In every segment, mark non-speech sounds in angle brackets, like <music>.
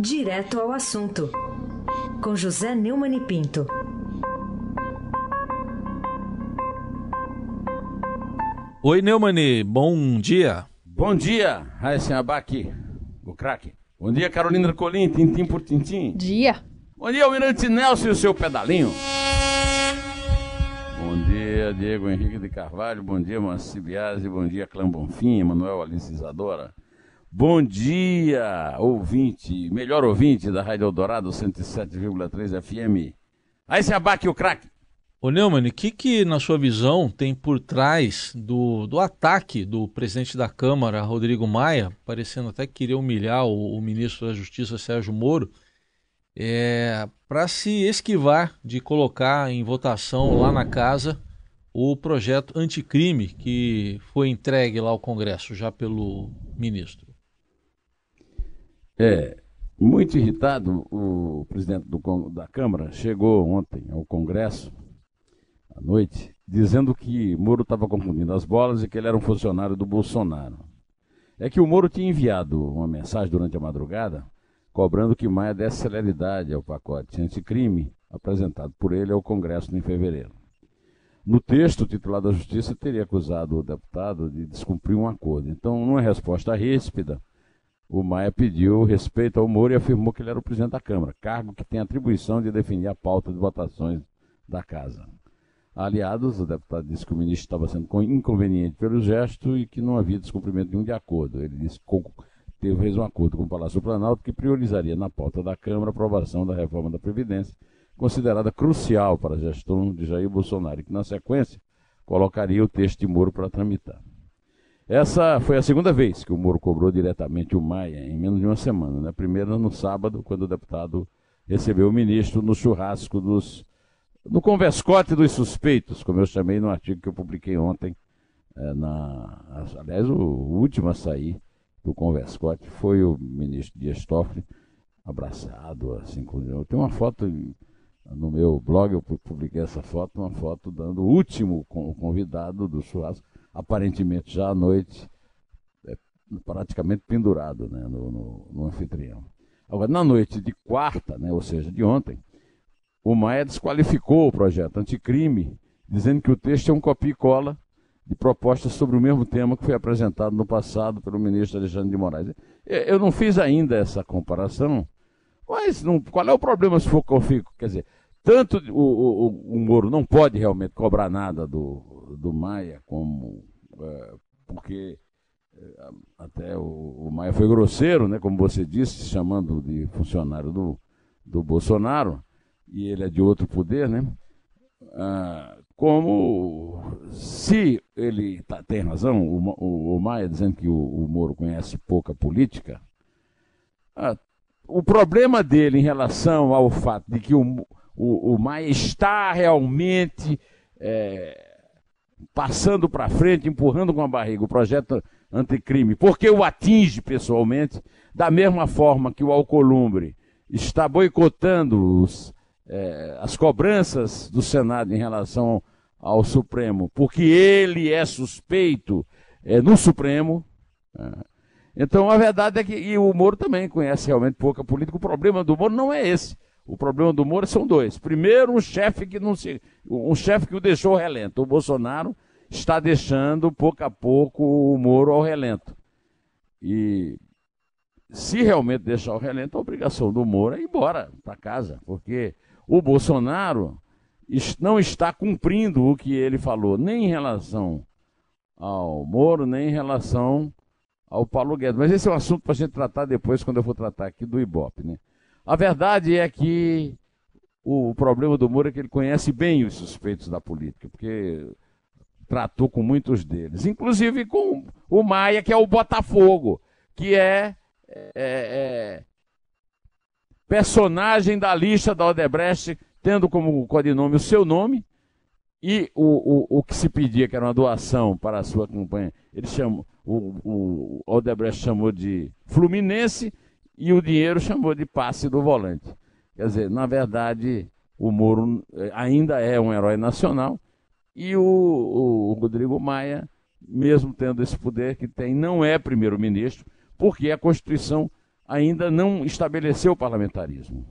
Direto ao assunto, com José Neumann e Pinto. Oi, Neumani, bom dia. Bom dia, Raíssen Abac, o craque. Bom dia, Carolina Colim, tintim por tintim. Dia. Bom dia, Almirante Nelson e o seu pedalinho. Bom dia, Diego Henrique de Carvalho. Bom dia, Manci Biasi. Bom dia, Clã Bonfim, Emanuel Alice Isadora. Bom dia, ouvinte, melhor ouvinte da Rádio Eldorado 107,3 FM. Aí se abaque o craque. Ô Neumann, o que, que, na sua visão, tem por trás do, do ataque do presidente da Câmara, Rodrigo Maia, parecendo até que queria humilhar o, o ministro da Justiça, Sérgio Moro, é, para se esquivar de colocar em votação lá na casa o projeto anticrime que foi entregue lá ao Congresso já pelo ministro? É, muito irritado, o presidente do, da Câmara chegou ontem ao Congresso, à noite, dizendo que Moro estava confundindo as bolas e que ele era um funcionário do Bolsonaro. É que o Moro tinha enviado uma mensagem durante a madrugada cobrando que Maia desse celeridade ao pacote anticrime apresentado por ele ao Congresso em fevereiro. No texto, o titular da Justiça teria acusado o deputado de descumprir um acordo. Então, numa resposta ríspida, o Maia pediu respeito ao Moro e afirmou que ele era o presidente da Câmara, cargo que tem atribuição de definir a pauta de votações da Casa. Aliados, o deputado disse que o ministro estava sendo inconveniente pelo gesto e que não havia descumprimento nenhum de acordo. Ele disse que teve, fez um acordo com o Palácio Planalto que priorizaria na pauta da Câmara a aprovação da reforma da Previdência, considerada crucial para a gestão de Jair Bolsonaro, e que, na sequência, colocaria o texto de Moro para tramitar. Essa foi a segunda vez que o Moro cobrou diretamente o Maia, em menos de uma semana. Né? Primeira no sábado, quando o deputado recebeu o ministro no churrasco dos. no converscote dos suspeitos, como eu chamei no artigo que eu publiquei ontem. É, na, aliás, o último a sair do converscote foi o ministro Dias Toffoli, abraçado, assim, com. Eu tenho uma foto no meu blog, eu publiquei essa foto, uma foto dando o último convidado do churrasco aparentemente já à noite, é, praticamente pendurado né, no, no, no, anfitrião. Agora, na noite de quarta, né, ou seja, de ontem, o Maia desqualificou o projeto anticrime, dizendo que o texto é um copia e cola de propostas sobre o mesmo tema que foi apresentado no passado pelo ministro Alexandre de Moraes. Eu não fiz ainda essa comparação, mas não, qual é o problema se for fico? Quer dizer, tanto o, o, o Moro não pode realmente cobrar nada do, do Maia, como é, porque é, até o, o, Maia foi grosseiro, né, como você disse, chamando de funcionário do, do Bolsonaro, e ele é de outro poder, né? Ah, como se ele tá, tem razão, o, o, Maia dizendo que o, o Moro conhece pouca política, ah, o problema dele em relação ao fato de que o, o, o está realmente é, passando para frente, empurrando com a barriga o projeto anticrime, porque o atinge pessoalmente, da mesma forma que o Alcolumbre está boicotando os, é, as cobranças do Senado em relação ao Supremo, porque ele é suspeito é, no Supremo. É. Então a verdade é que e o Moro também conhece realmente pouca política. O problema do Moro não é esse. O problema do Moro são dois. Primeiro, um chefe que não se, um chefe que o deixou relento. O Bolsonaro está deixando pouco a pouco o Moro ao relento. E se realmente deixar o relento, a obrigação do Moro é ir embora para casa, porque o Bolsonaro não está cumprindo o que ele falou, nem em relação ao Moro, nem em relação ao Paulo Guedes. Mas esse é um assunto para a gente tratar depois, quando eu for tratar aqui do Ibope. Né? A verdade é que o problema do Moro é que ele conhece bem os suspeitos da política, porque tratou com muitos deles, inclusive com o Maia, que é o Botafogo, que é, é, é personagem da lista da Odebrecht, tendo como codinome o seu nome e o, o, o que se pedia, que era uma doação para a sua campanha. Ele chamou, o, o Odebrecht chamou de Fluminense e o dinheiro chamou de passe do volante. Quer dizer, na verdade, o Moro eh, ainda é um herói nacional e o, o Rodrigo Maia, mesmo tendo esse poder que tem, não é primeiro-ministro, porque a Constituição ainda não estabeleceu o parlamentarismo.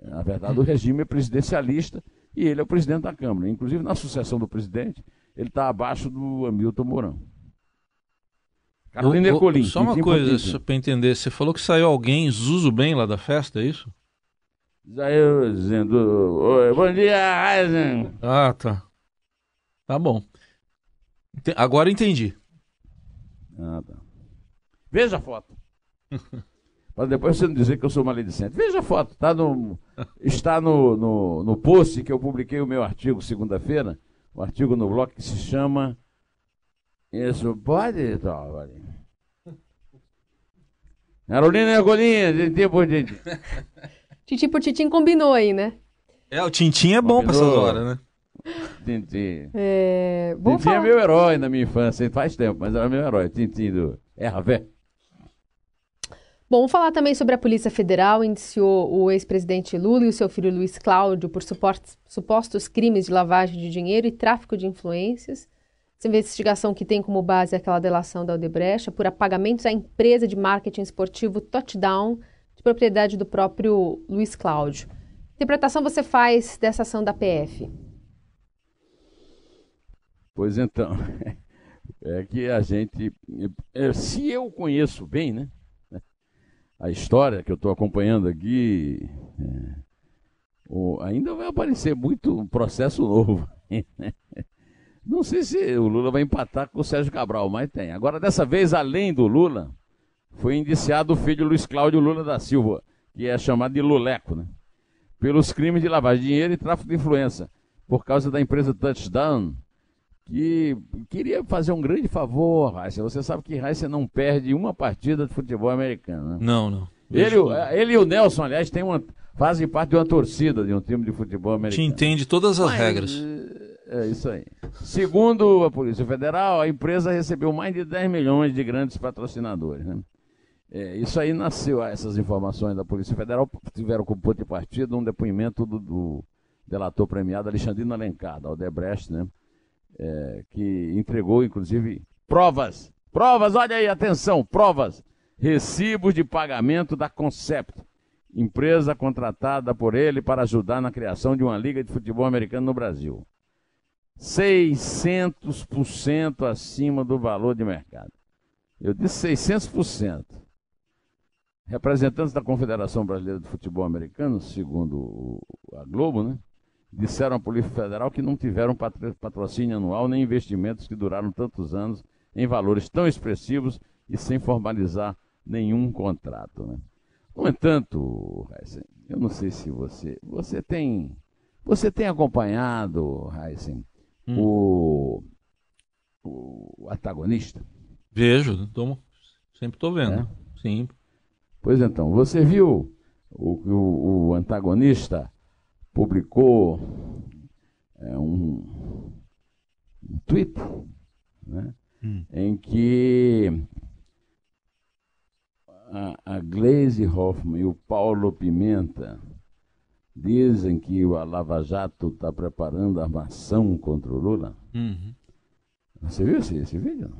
Na verdade, o regime é presidencialista e ele é o presidente da Câmara. Inclusive, na sucessão do presidente, ele está abaixo do Hamilton Mourão. Só uma coisa para entender, você falou que saiu alguém Zuzu bem lá da festa, é isso? Saiu dizendo, Oi, bom dia, Eisen. Ah, tá. Tá bom. Agora entendi. Ah, tá. Veja a foto. <laughs> Para depois você não dizer que eu sou maledicente. Veja a foto, tá no, está no, no, no post que eu publiquei o meu artigo segunda-feira, um artigo no blog que se chama Isso pode, Trovali? Carolina Ergolinha, tintim por tintim. Tintim por tintim combinou aí, né? É, o tintim é bom para essas horas, né? Tintim. É, Tintim é falar... é meu herói na minha infância, faz tempo, mas era meu herói. Tintim do Hervé. Bom, vamos falar também sobre a Polícia Federal. Indiciou o ex-presidente Lula e o seu filho Luiz Cláudio por supostos crimes de lavagem de dinheiro e tráfico de influências. Essa investigação que tem como base aquela delação da Odebrecht por apagamentos à empresa de marketing esportivo Touchdown, de propriedade do próprio Luiz Cláudio. Que interpretação você faz dessa ação da PF? Pois então, <laughs> é que a gente, é, se eu conheço bem, né? a história que eu estou acompanhando aqui, é, ainda vai aparecer muito processo novo. Né? Não sei se o Lula vai empatar com o Sérgio Cabral, mas tem. Agora, dessa vez, além do Lula, foi indiciado o filho Luiz Cláudio Lula da Silva, que é chamado de Luleco, né? pelos crimes de lavagem de dinheiro e tráfico de influência, por causa da empresa Touchdown, que queria fazer um grande favor, Raíssa. Você sabe que Raíssa não perde uma partida de futebol americano, né? Não, não. Ele, ele e o Nelson, aliás, tem uma, fazem parte de uma torcida de um time de futebol americano. Te entende todas as Mas, regras. É isso aí. Segundo a Polícia Federal, a empresa recebeu mais de 10 milhões de grandes patrocinadores. Né? É, isso aí nasceu, essas informações da Polícia Federal tiveram como ponto de partida um depoimento do, do delator premiado Alexandrino Alencar, da Odebrecht, né? é, que entregou, inclusive, provas. Provas, olha aí, atenção, provas. Recibos de pagamento da Concept, empresa contratada por ele para ajudar na criação de uma liga de futebol americano no Brasil. 600% acima do valor de mercado. Eu disse 600%. Representantes da Confederação Brasileira de Futebol Americano, segundo a Globo, né, disseram à Polícia Federal que não tiveram patrocínio anual nem investimentos que duraram tantos anos em valores tão expressivos e sem formalizar nenhum contrato. Né? No entanto, eu não sei se você. Você tem. Você tem acompanhado, Heisen, hum. o, o antagonista? Vejo, tô, sempre estou vendo. É? Sim. Pois então, você viu o, o, o antagonista publicou é, um, um tweet né, hum. em que a, a Glaze Hoffman e o Paulo Pimenta dizem que a Lava Jato está preparando armação contra o Lula. Uhum. Você viu esse, esse, vídeo?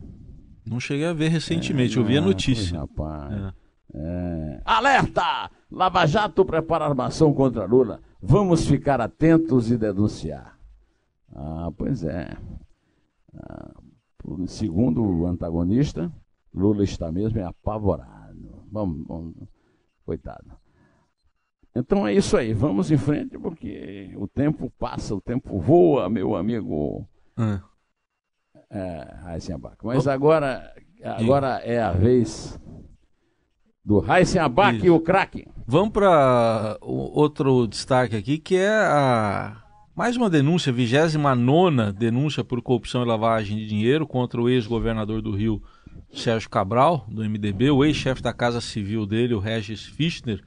Não cheguei a ver recentemente, é, eu vi a notícia. Rapaz. É. É. Alerta! Lava Jato prepara armação contra Lula. Vamos ficar atentos e denunciar. Ah, pois é. Ah, segundo o antagonista, Lula está mesmo é apavorado. Vamos, vamos, coitado. Então é isso aí, vamos em frente, porque o tempo passa, o tempo voa, meu amigo. Hum. É, Mas agora, agora é a vez do Abac e o craque. Vamos para outro destaque aqui, que é a mais uma denúncia, 29 denúncia por corrupção e lavagem de dinheiro contra o ex-governador do Rio, Sérgio Cabral, do MDB, o ex-chefe da Casa Civil dele, o Regis Fischner,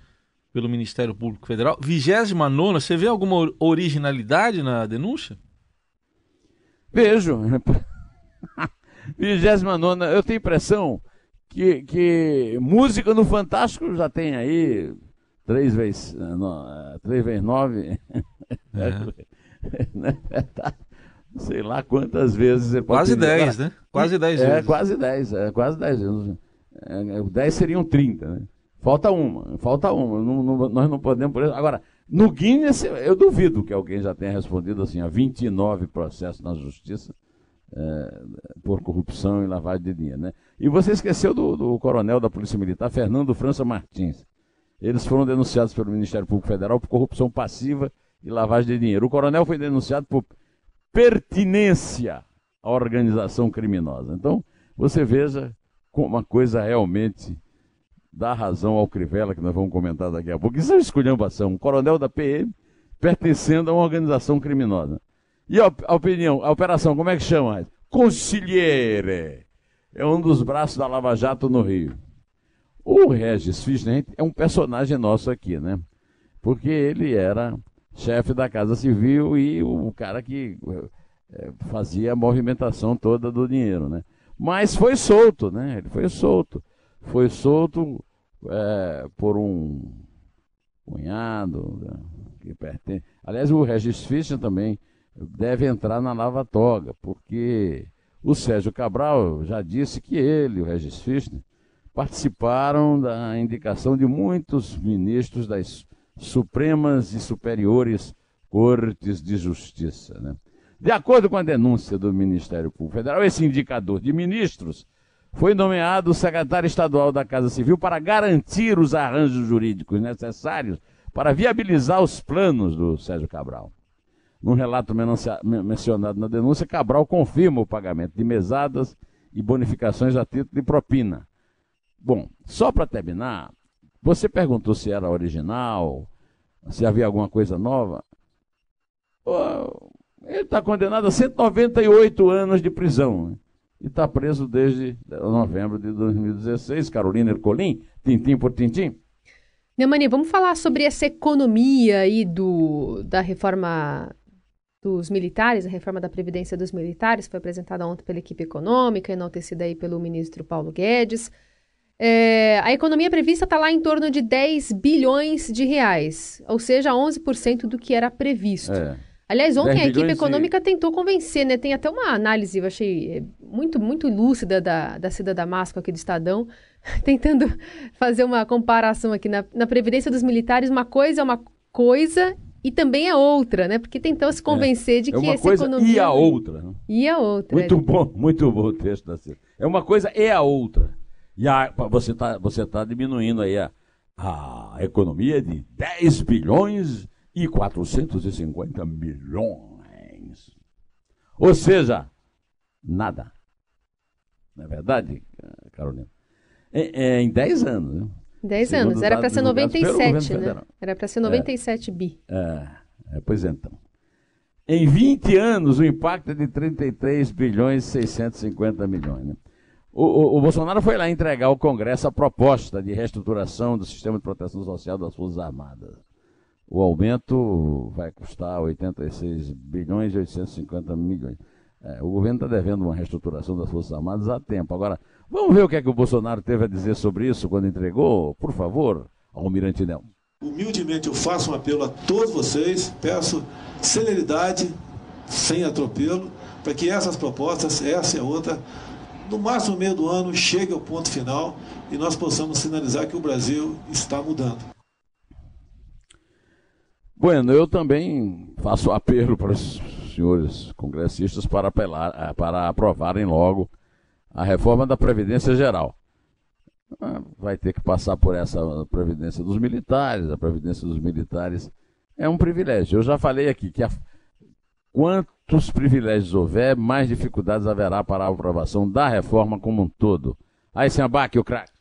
pelo Ministério Público Federal. 29, você vê alguma originalidade na denúncia? Vejo. <laughs> 29, eu tenho impressão que, que música no Fantástico já tem aí três vezes, não, três vezes nove. É. Né? <laughs> Sei lá quantas vezes. Quase dez, né? Quase dez é, vezes. É, quase dez, é, quase dez. É, dez seriam trinta, né? Falta uma, falta uma. Não, não, nós não podemos. Agora, no Guinness, eu duvido que alguém já tenha respondido assim a 29 processos na justiça é, por corrupção e lavagem de dinheiro. Né? E você esqueceu do, do coronel da Polícia Militar, Fernando França Martins. Eles foram denunciados pelo Ministério Público Federal por corrupção passiva e lavagem de dinheiro. O coronel foi denunciado por pertinência à organização criminosa. Então, você veja como uma coisa realmente dá razão ao Crivella, que nós vamos comentar daqui a pouco. Isso é uma esculhambação. Um coronel da PM pertencendo a uma organização criminosa. E a, opinião, a operação, como é que chama? Consigliere. É um dos braços da Lava Jato no Rio. O Regis Fischer é um personagem nosso aqui, né? Porque ele era chefe da Casa Civil e o cara que é, fazia a movimentação toda do dinheiro, né? Mas foi solto, né? Ele foi solto. Foi solto é, por um cunhado né? que pertence. Aliás, o Regis Fischer também deve entrar na Lava Toga, porque o Sérgio Cabral já disse que ele, o Regis Fischer, participaram da indicação de muitos ministros das Supremas e Superiores Cortes de Justiça. Né? De acordo com a denúncia do Ministério Público Federal, esse indicador de ministros foi nomeado secretário estadual da Casa Civil para garantir os arranjos jurídicos necessários para viabilizar os planos do Sérgio Cabral. Num relato mencionado na denúncia, Cabral confirma o pagamento de mesadas e bonificações a título de propina. Bom, só para terminar, você perguntou se era original, se havia alguma coisa nova. Ele está condenado a 198 anos de prisão. E está preso desde novembro de 2016. Carolina Ercolim, tintim por tintim. Neumani, vamos falar sobre essa economia aí do, da reforma dos militares, a reforma da Previdência dos Militares, foi apresentada ontem pela equipe econômica, enaltecida aí pelo ministro Paulo Guedes. É, a economia prevista está lá em torno de 10 bilhões de reais, ou seja, 11% do que era previsto. É. Aliás, ontem a equipe econômica tentou convencer, né? Tem até uma análise, eu achei é, muito, muito lúcida da, da Cida Damasco aqui do Estadão, <laughs> tentando fazer uma comparação aqui na, na Previdência dos Militares. Uma coisa é uma coisa e também é outra, né? Porque tentou se convencer é. de que é uma essa coisa economia... E a outra. Né? E a outra. Muito é. bom, muito bom o texto da Cida. É uma coisa e a outra. E a, você está você tá diminuindo aí a, a economia de 10 bilhões e 450 milhões. Ou seja, nada. Não é verdade, Carolina? É, é em 10 anos. Né? 10 anos. Era para ser 97, né? Era para ser 97 é, bi. É, é, pois então. Em 20 anos, o impacto é de 33 bilhões e 650 milhões. Né? O, o, o, Bolsonaro foi lá entregar ao Congresso a proposta de reestruturação do sistema de proteção social das Forças Armadas. O aumento vai custar 86 bilhões e 850 milhões. É, o governo está devendo uma reestruturação das Forças Armadas há tempo. Agora, vamos ver o que é que o Bolsonaro teve a dizer sobre isso quando entregou, por favor, Almirante Nel. Humildemente eu faço um apelo a todos vocês, peço celeridade, sem atropelo, para que essas propostas, essa e a outra, no máximo meio do ano, chegue ao ponto final e nós possamos sinalizar que o Brasil está mudando. Bueno, eu também faço apelo para os senhores congressistas para, apelar, eh, para aprovarem logo a reforma da Previdência Geral. Ah, vai ter que passar por essa Previdência dos militares, a Previdência dos militares é um privilégio. Eu já falei aqui que a, Quantos privilégios houver, mais dificuldades haverá para a aprovação da reforma como um todo. Aí, abaque, o craque.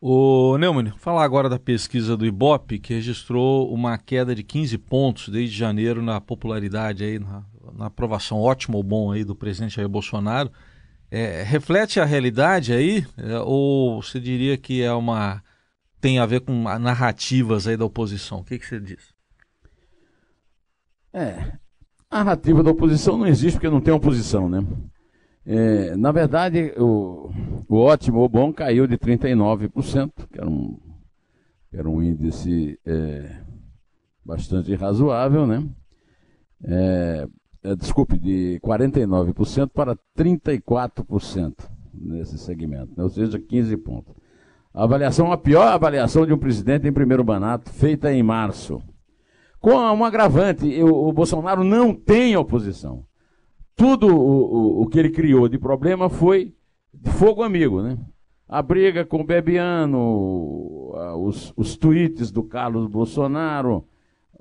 O Neumann, falar agora da pesquisa do Ibope, que registrou uma queda de 15 pontos desde janeiro na popularidade aí, na, na aprovação ótima ou bom aí do presidente Jair Bolsonaro. É, reflete a realidade aí, é, ou você diria que é uma tem a ver com narrativas aí da oposição? O que, que você diz? É, a narrativa da oposição não existe porque não tem oposição, né? É, na verdade, o, o ótimo ou bom caiu de 39%, que era um, que era um índice é, bastante razoável, né? É, desculpe, de 49% para 34% nesse segmento, né? ou seja, 15 pontos. A avaliação, a pior avaliação de um presidente em primeiro mandato, feita em março. Com um agravante, o, o Bolsonaro não tem oposição. Tudo o, o, o, que ele criou de problema foi de fogo amigo, né? A briga com o Bebiano, os, os tweets do Carlos Bolsonaro,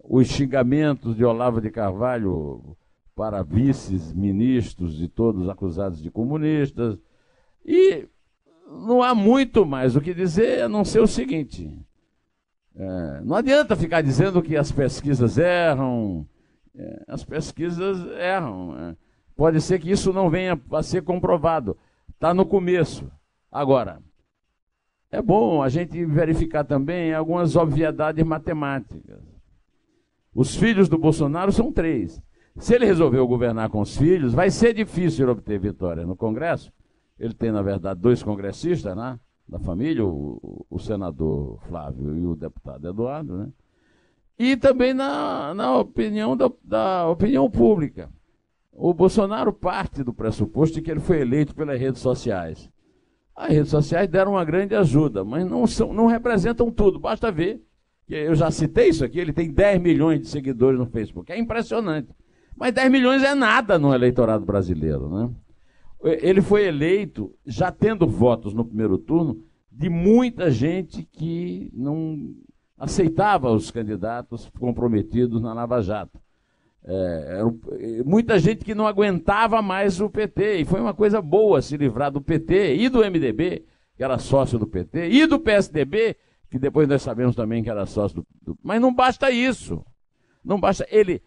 os xingamentos de Olavo de Carvalho para vices-ministros e todos acusados de comunistas. E não há muito mais o que dizer a não ser o seguinte: é, não adianta ficar dizendo que as pesquisas erram, é, as pesquisas erram. É. Pode ser que isso não venha a ser comprovado. Está no começo. Agora, é bom a gente verificar também algumas obviedades matemáticas. Os filhos do Bolsonaro são três. Se ele resolveu governar com os filhos, vai ser difícil obter vitória no Congresso, ele tem, na verdade, dois congressistas né, da família, o, o senador Flávio e o deputado Eduardo, né? E também na, na opinião da, da opinião pública. O Bolsonaro parte do pressuposto de que ele foi eleito pelas redes sociais. As redes sociais deram uma grande ajuda, mas não, são, não representam tudo. Basta ver, eu já citei isso aqui, ele tem 10 milhões de seguidores no Facebook. É impressionante. Mas 10 milhões é nada no eleitorado brasileiro, né? ele foi eleito já tendo votos no primeiro turno de muita gente que não aceitava os candidatos comprometidos na Lava Jato. É, era, muita gente que não aguentava mais o PT, e foi uma coisa boa se livrar do PT e do MDB, que era sócio do PT, e do PSDB, que depois nós sabemos também que era sócio do. do mas não basta isso. Não basta. Ele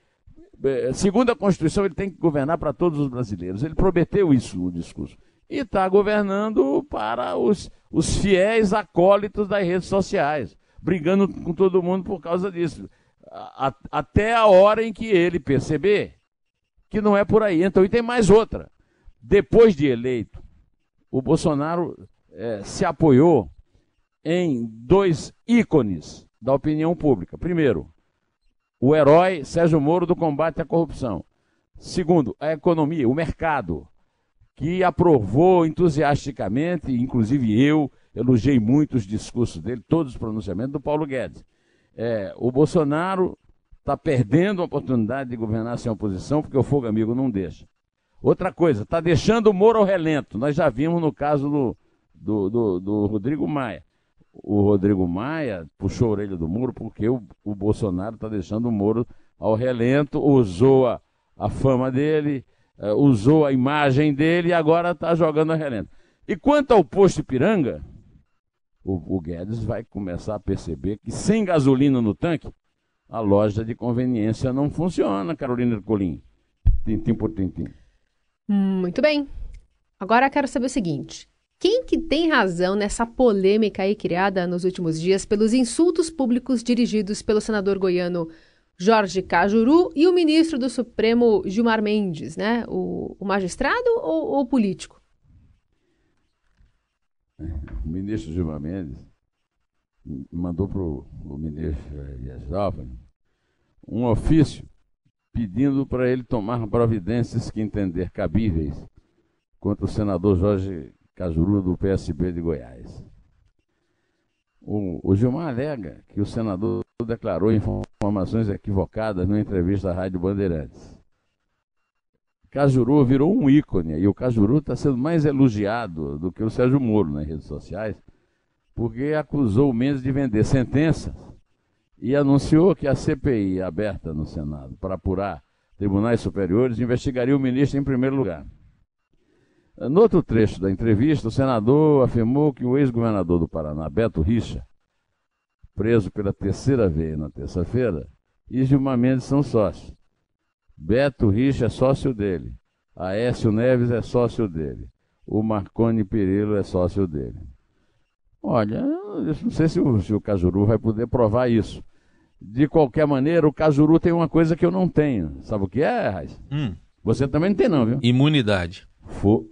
segundo a Constituição, ele tem que governar para todos os brasileiros. Ele prometeu isso no discurso. E está governando para os, os fiéis acólitos das redes sociais, brigando com todo mundo por causa disso. A, até a hora em que ele perceber que não é por aí. Então, e tem mais outra. Depois de eleito, o Bolsonaro é, se apoiou em dois ícones da opinião pública. Primeiro, o herói Sérgio Moro do combate à corrupção. Segundo, a economia, o mercado, que aprovou entusiasticamente, inclusive eu elogiei muito os discursos dele, todos os pronunciamentos do Paulo Guedes. É, o Bolsonaro está perdendo a oportunidade de governar sem oposição, porque o fogo amigo não deixa. Outra coisa, está deixando o Moro ao relento. Nós já vimos no caso do, do, do, do Rodrigo Maia o Rodrigo Maia puxou a orelha do Moro porque o, o Bolsonaro está deixando o Moro ao relento, usou a, a fama dele, uh, usou a imagem dele e agora está jogando a relento. E quanto ao posto Ipiranga, o, o Guedes vai começar a perceber que sem gasolina no tanque, a loja de conveniência não funciona, Carolina Colim. Tintim por tintim. Muito bem. Agora quero saber o seguinte: quem que tem razão nessa polêmica aí criada nos últimos dias pelos insultos públicos dirigidos pelo senador goiano Jorge Cajuru e o ministro do Supremo Gilmar Mendes, né? O, o magistrado ou o político? O ministro Gilmar Mendes mandou para o ministro Jovem um ofício pedindo para ele tomar providências que entender cabíveis contra o senador Jorge Cajuru, do PSB de Goiás. O, o Gilmar alega que o senador declarou informações equivocadas numa entrevista à Rádio Bandeirantes. Cajuru virou um ícone e o Cajuru está sendo mais elogiado do que o Sérgio Moro nas redes sociais, porque acusou o Mendes de vender sentenças e anunciou que a CPI aberta no Senado para apurar tribunais superiores investigaria o ministro em primeiro lugar. No outro trecho da entrevista, o senador afirmou que o ex-governador do Paraná, Beto Richa, preso pela terceira vez na terça-feira, e Gilmar Mendes são sócios. Beto Richa é sócio dele. Aécio Neves é sócio dele. O Marconi Perillo é sócio dele. Olha, eu não sei se o, se o Cajuru vai poder provar isso. De qualquer maneira, o Cajuru tem uma coisa que eu não tenho. Sabe o que é, Raiz? Hum. Você também não tem, não, viu? Imunidade. For,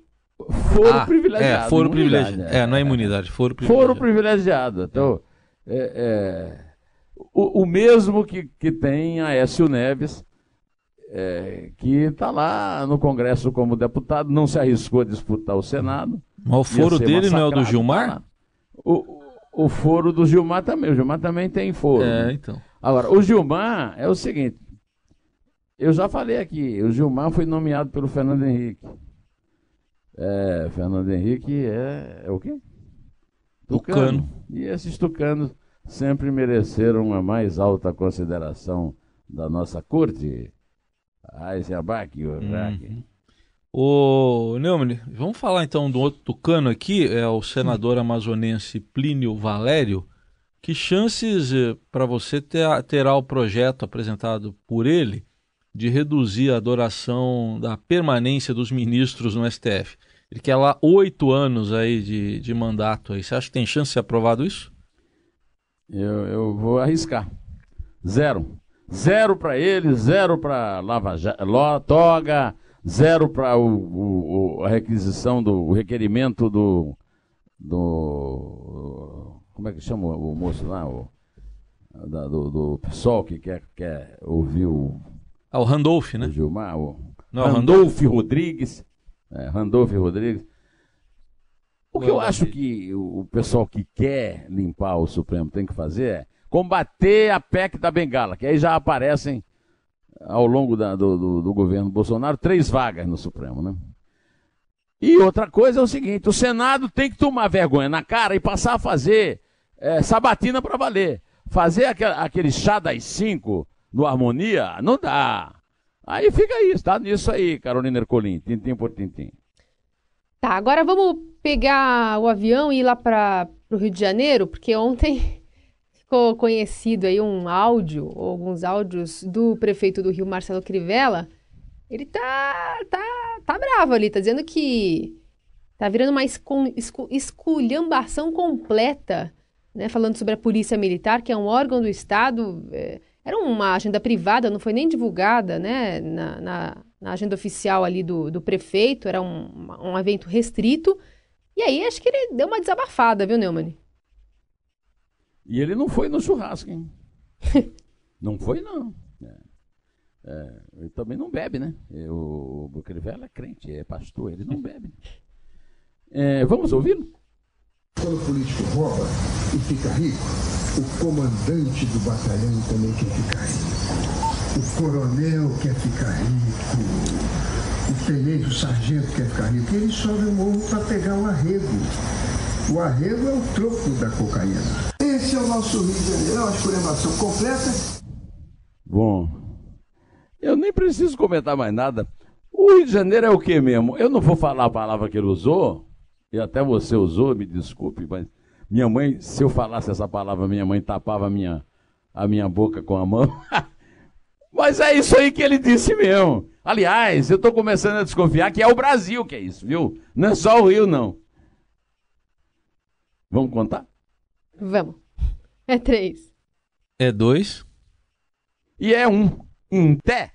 foro ah, privilegiado. É, foro privilegiado. É, não é imunidade, foro privilegiado. Foro privilegiado. Então, é, é, o, o, mesmo que, que tem a Écio Neves, é, que está lá no Congresso como deputado, não se arriscou a disputar o Senado. Mas o foro dele não é o do Gilmar? O, o foro do Gilmar também. O Gilmar também tem foro. É, né? então. Agora, o Gilmar é o seguinte. Eu já falei aqui, o Gilmar foi nomeado pelo Fernando Henrique. É, Fernando Henrique é, é o quê? Tucano. E esses tucanos sempre mereceram a mais alta consideração da nossa corte. Eisenbach, o Uhum. Ô, Neumann, vamos falar então do outro tucano aqui, é o senador amazonense Plínio Valério. Que chances para você ter, terá o projeto apresentado por ele de reduzir a duração da permanência dos ministros no STF? Ele quer lá oito anos aí de, de mandato aí. Você acha que tem chance de ser aprovado isso? Eu, eu vou arriscar. Zero. Zero para ele, zero para Lava Toga, zero para a requisição do o requerimento do, do. Como é que chama o moço lá? O, da, do, do pessoal que quer, quer ouvir o. Ah, o Randolph, né? O Gilmar, o Não, Randolph Rodrigues. É, Randolph Rodrigues. O que eu acho que o pessoal que quer limpar o Supremo tem que fazer é combater a PEC da Bengala, que aí já aparecem ao longo da, do, do, do, governo Bolsonaro três vagas no Supremo, né? E outra coisa é o seguinte: o Senado tem que tomar vergonha na cara e passar a fazer é, sabatina para valer. Fazer aquele, aquele chá das cinco no Harmonia, não dá. Aí fica isso, tá nisso aí, Carolina Ercolim, tintim por tintim. Tá, agora vamos pegar o avião e ir lá para o Rio de Janeiro, porque ontem <laughs> ficou conhecido aí um áudio, ou alguns áudios do prefeito do Rio, Marcelo Crivella. Ele tá, tá, tá bravo ali, tá dizendo que tá virando uma escu, escu, esculhambação completa, né? Falando sobre a Polícia Militar, que é um órgão do Estado. É, era uma agenda privada, não foi nem divulgada, né? Na, na, na agenda oficial ali do, do prefeito, era um, um evento restrito. E aí acho que ele deu uma desabafada, viu, Neumann? E ele não foi no churrasco, hein? <laughs> não foi, não. É. É, ele também não bebe, né? O, o Crivella é crente, é pastor, ele não bebe. É, vamos ouvi-lo? Quando o político rouba e fica rico, o comandante do batalhão também quer ficar rico. O coronel quer ficar rico. O tenente, o sargento quer ficar rico. Ele sobe o morro para pegar o arrego. O arrego é o troco da cocaína. Esse é o nosso Rio de Janeiro, é uma completa. Bom, eu nem preciso comentar mais nada. O Rio de Janeiro é o que mesmo? Eu não vou falar a palavra que ele usou, e até você usou, me desculpe, mas minha mãe, se eu falasse essa palavra, minha mãe tapava a minha, a minha boca com a mão. <laughs> mas é isso aí que ele disse mesmo. Aliás, eu estou começando a desconfiar que é o Brasil que é isso, viu? Não é só o Rio, não. Vamos contar? Vamos. É três. É dois. E é um. Em té.